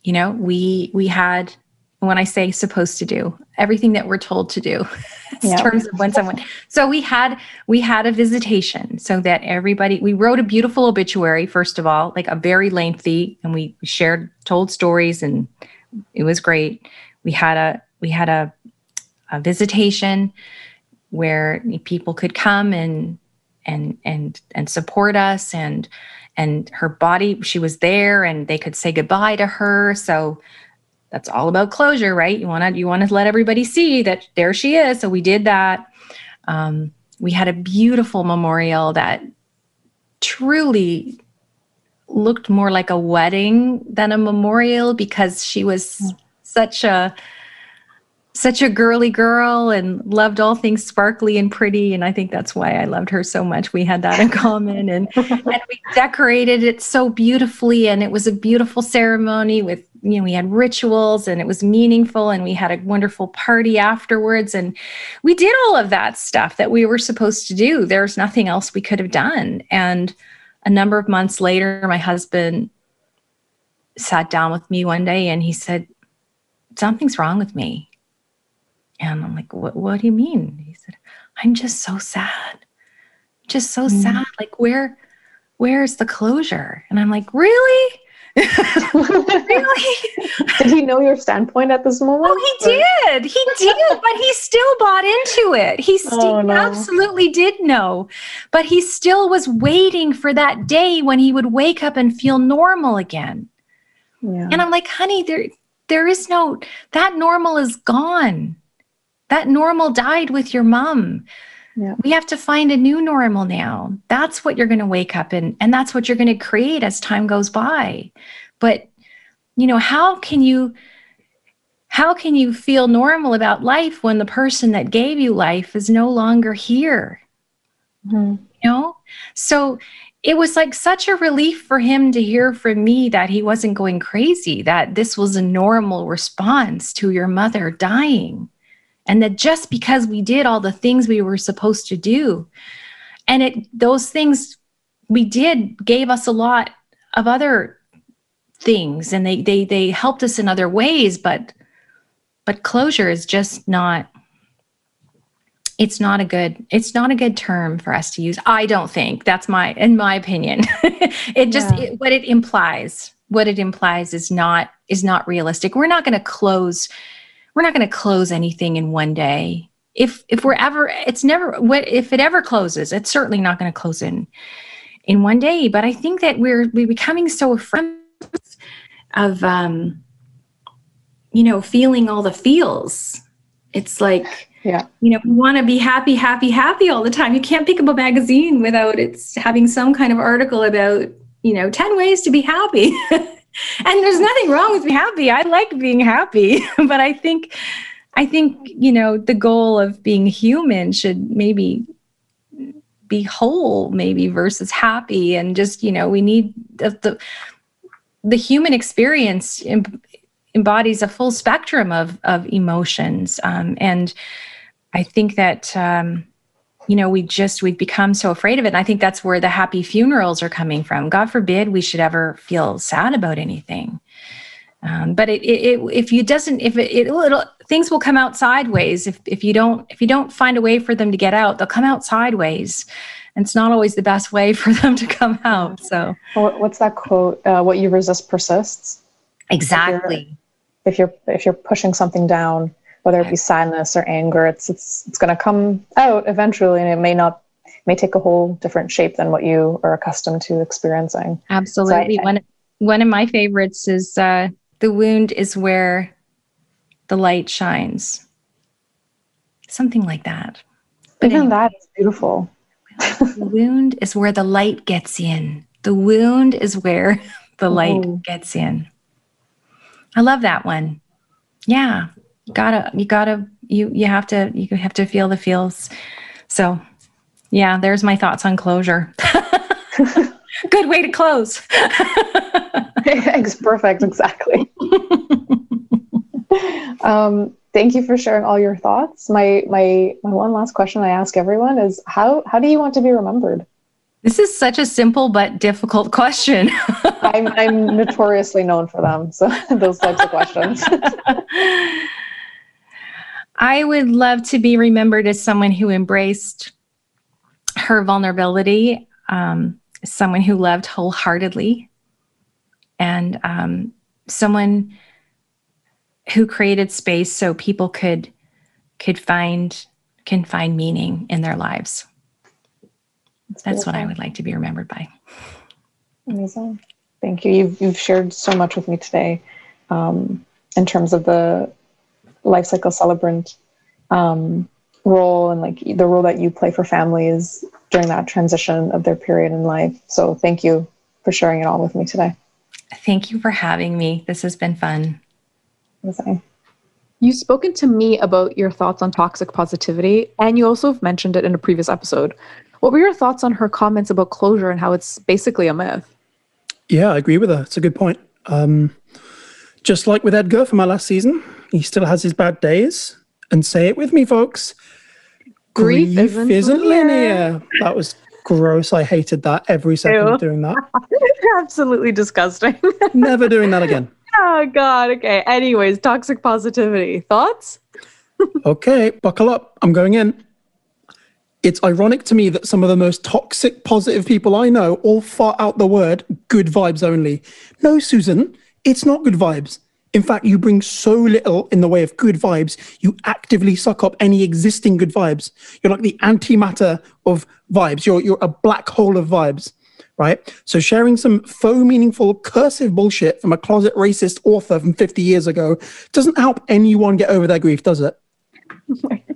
You know, we we had when I say supposed to do, everything that we're told to do in terms of when someone. So we had we had a visitation so that everybody we wrote a beautiful obituary first of all, like a very lengthy, and we shared told stories and it was great. We had a we had a a visitation where people could come and and and and support us and and her body she was there and they could say goodbye to her so that's all about closure, right? You want to you want to let everybody see that there she is. So we did that. Um, we had a beautiful memorial that truly looked more like a wedding than a memorial because she was such a such a girly girl and loved all things sparkly and pretty. And I think that's why I loved her so much. We had that in common. And, and we decorated it so beautifully. And it was a beautiful ceremony with, you know, we had rituals and it was meaningful. And we had a wonderful party afterwards. And we did all of that stuff that we were supposed to do. There's nothing else we could have done. And a number of months later, my husband sat down with me one day and he said, Something's wrong with me and I'm like, what, what do you mean? He said, I'm just so sad. Just so mm. sad. Like, where, where's the closure? And I'm like, really? really? did he know your standpoint at this moment? Oh, he did. He did, but he still bought into it. He still oh, no. absolutely did know. But he still was waiting for that day when he would wake up and feel normal again. Yeah. And I'm like, honey, there there is no that normal is gone. That normal died with your mom. Yeah. We have to find a new normal now. That's what you're going to wake up in, and that's what you're going to create as time goes by. But you know, how can you how can you feel normal about life when the person that gave you life is no longer here? Mm-hmm. You know? So it was like such a relief for him to hear from me that he wasn't going crazy, that this was a normal response to your mother dying and that just because we did all the things we were supposed to do and it those things we did gave us a lot of other things and they they they helped us in other ways but but closure is just not it's not a good it's not a good term for us to use i don't think. That's my in my opinion. It just yeah. it, what it implies what it implies is not is not realistic. We're not going to close we're not going to close anything in one day. If if we're ever, it's never. What if it ever closes? It's certainly not going to close in in one day. But I think that we're we're becoming so afraid of um, you know feeling all the feels. It's like yeah you know we want to be happy happy happy all the time you can't pick up a magazine without it's having some kind of article about you know 10 ways to be happy and there's nothing wrong with being happy. I like being happy, but I think I think, you know, the goal of being human should maybe be whole maybe versus happy and just you know we need the the, the human experience em- embodies a full spectrum of of emotions um, and i think that um, you know we just we've become so afraid of it and i think that's where the happy funerals are coming from god forbid we should ever feel sad about anything um, but it, it, it, if you doesn't, if it, it it'll, things will come out sideways. If, if you don't, if you don't find a way for them to get out, they'll come out sideways. And it's not always the best way for them to come out. So what's that quote? Uh, what you resist persists. Exactly. If you're, if you're, if you're pushing something down, whether it be sadness or anger, it's, it's, it's going to come out eventually and it may not may take a whole different shape than what you are accustomed to experiencing. Absolutely. So I, one one of my favorites is uh, the wound is where the light shines. Something like that. But Even anyway, that is beautiful. the wound is where the light gets in. The wound is where the light oh. gets in. I love that one. Yeah. You gotta, you gotta, you you have to, you have to feel the feels. So yeah, there's my thoughts on closure. Good way to close. thanks perfect, exactly. um, thank you for sharing all your thoughts. My my my one last question I ask everyone is how how do you want to be remembered? This is such a simple but difficult question. I'm I'm notoriously known for them, so those types of questions. I would love to be remembered as someone who embraced her vulnerability, um, someone who loved wholeheartedly, and um, someone who created space so people could could find can find meaning in their lives. That's, That's what I would like to be remembered by. Amazing. Thank you. You've you've shared so much with me today um, in terms of the life cycle celebrant um, role and like the role that you play for families during that transition of their period in life. So thank you for sharing it all with me today. Thank you for having me. This has been fun. Okay. You've spoken to me about your thoughts on toxic positivity, and you also have mentioned it in a previous episode. What were your thoughts on her comments about closure and how it's basically a myth? Yeah, I agree with her. It's a good point. Um, just like with Edgar from my last season, he still has his bad days. And say it with me, folks. Grief, Grief isn't, isn't linear. That was gross. I hated that every second Ew. of doing that. Absolutely disgusting. Never doing that again. Oh God. Okay. Anyways, toxic positivity. Thoughts? okay, buckle up. I'm going in. It's ironic to me that some of the most toxic positive people I know all fought out the word good vibes only. No, Susan, it's not good vibes. In fact, you bring so little in the way of good vibes, you actively suck up any existing good vibes. You're like the antimatter of vibes. You're, you're a black hole of vibes, right? So sharing some faux meaningful cursive bullshit from a closet racist author from 50 years ago doesn't help anyone get over their grief, does it?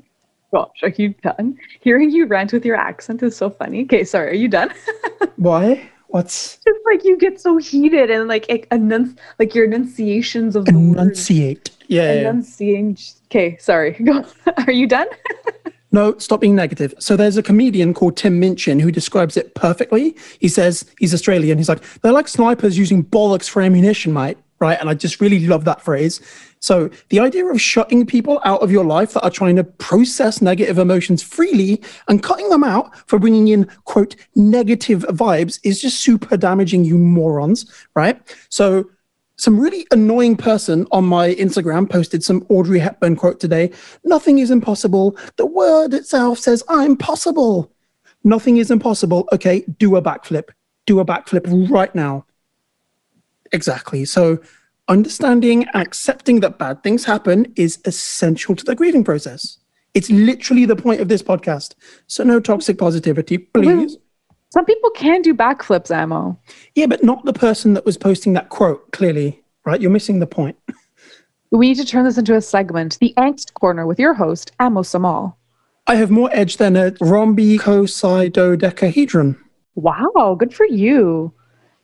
Gosh, are you done? Hearing you rant with your accent is so funny. Okay, sorry, are you done? Why? What's just like you get so heated and like enunci- like your enunciations of the enunciate. Yeah. Enunciating. Okay, sorry. Go. Are you done? no, stop being negative. So there's a comedian called Tim Minchin who describes it perfectly. He says he's Australian. He's like they're like snipers using bollocks for ammunition, mate. Right, and I just really love that phrase. So the idea of shutting people out of your life that are trying to process negative emotions freely and cutting them out for bringing in quote negative vibes is just super damaging, you morons, right? So some really annoying person on my Instagram posted some Audrey Hepburn quote today. Nothing is impossible. The word itself says I'm possible. Nothing is impossible. Okay, do a backflip. Do a backflip right now. Exactly. So understanding and accepting that bad things happen is essential to the grieving process. It's literally the point of this podcast. So no toxic positivity, please. Some people can do backflips, Ammo. Yeah, but not the person that was posting that quote, clearly, right? You're missing the point. We need to turn this into a segment, the Angst Corner with your host, Amo Samal. I have more edge than a rhombicosidodecahedron. Wow, good for you.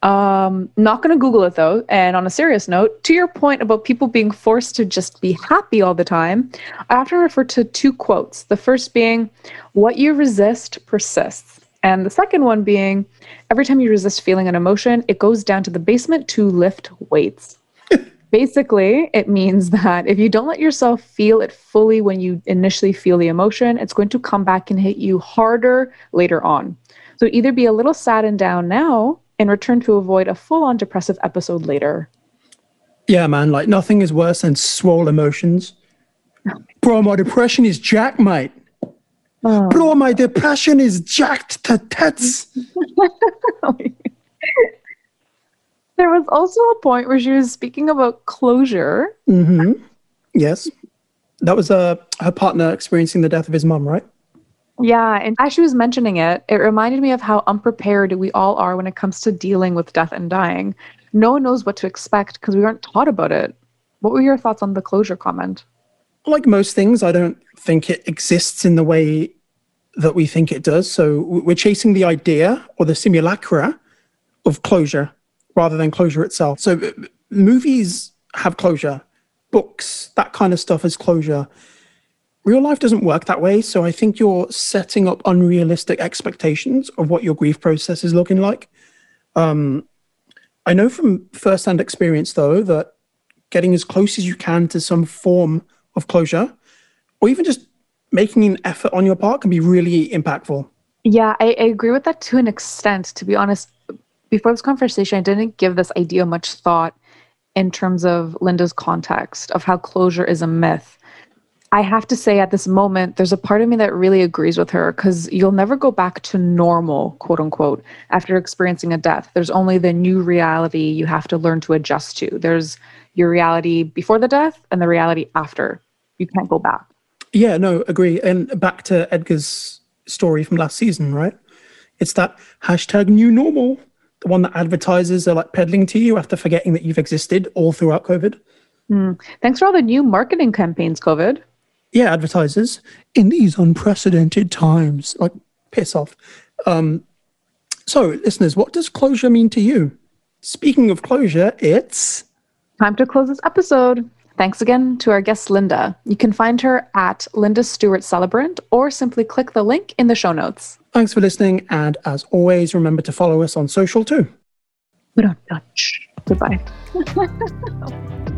Um, not going to Google it though. And on a serious note, to your point about people being forced to just be happy all the time, I often refer to two quotes. The first being, What you resist persists. And the second one being every time you resist feeling an emotion, it goes down to the basement to lift weights. Basically, it means that if you don't let yourself feel it fully when you initially feel the emotion, it's going to come back and hit you harder later on. So either be a little sad and down now and return to avoid a full on depressive episode later. Yeah, man, like nothing is worse than swole emotions. Bro, my depression is jacked, mate. Oh. Bro, my depression is jacked to tits. there was also a point where she was speaking about closure. Mm-hmm. Yes. That was uh, her partner experiencing the death of his mum, right? Yeah, and as she was mentioning it, it reminded me of how unprepared we all are when it comes to dealing with death and dying. No one knows what to expect because we aren't taught about it. What were your thoughts on the closure comment? Like most things, I don't think it exists in the way that we think it does. So we're chasing the idea or the simulacra of closure rather than closure itself. So uh, movies have closure, books, that kind of stuff has closure. Real life doesn't work that way. So I think you're setting up unrealistic expectations of what your grief process is looking like. Um, I know from firsthand experience, though, that getting as close as you can to some form of closure, or even just making an effort on your part, can be really impactful. Yeah, I, I agree with that to an extent. To be honest, before this conversation, I didn't give this idea much thought in terms of Linda's context of how closure is a myth. I have to say, at this moment, there's a part of me that really agrees with her because you'll never go back to normal, quote unquote, after experiencing a death. There's only the new reality you have to learn to adjust to. There's your reality before the death and the reality after. You can't go back. Yeah, no, agree. And back to Edgar's story from last season, right? It's that hashtag new normal, the one that advertisers are like peddling to you after forgetting that you've existed all throughout COVID. Hmm. Thanks for all the new marketing campaigns, COVID. Yeah, advertisers in these unprecedented times, like piss off. Um, so, listeners, what does closure mean to you? Speaking of closure, it's Time to close this episode. Thanks again to our guest, Linda. You can find her at Linda Stewart Celebrant or simply click the link in the show notes. thanks for listening. And as always, remember to follow us on social too. We don't touch. Goodbye.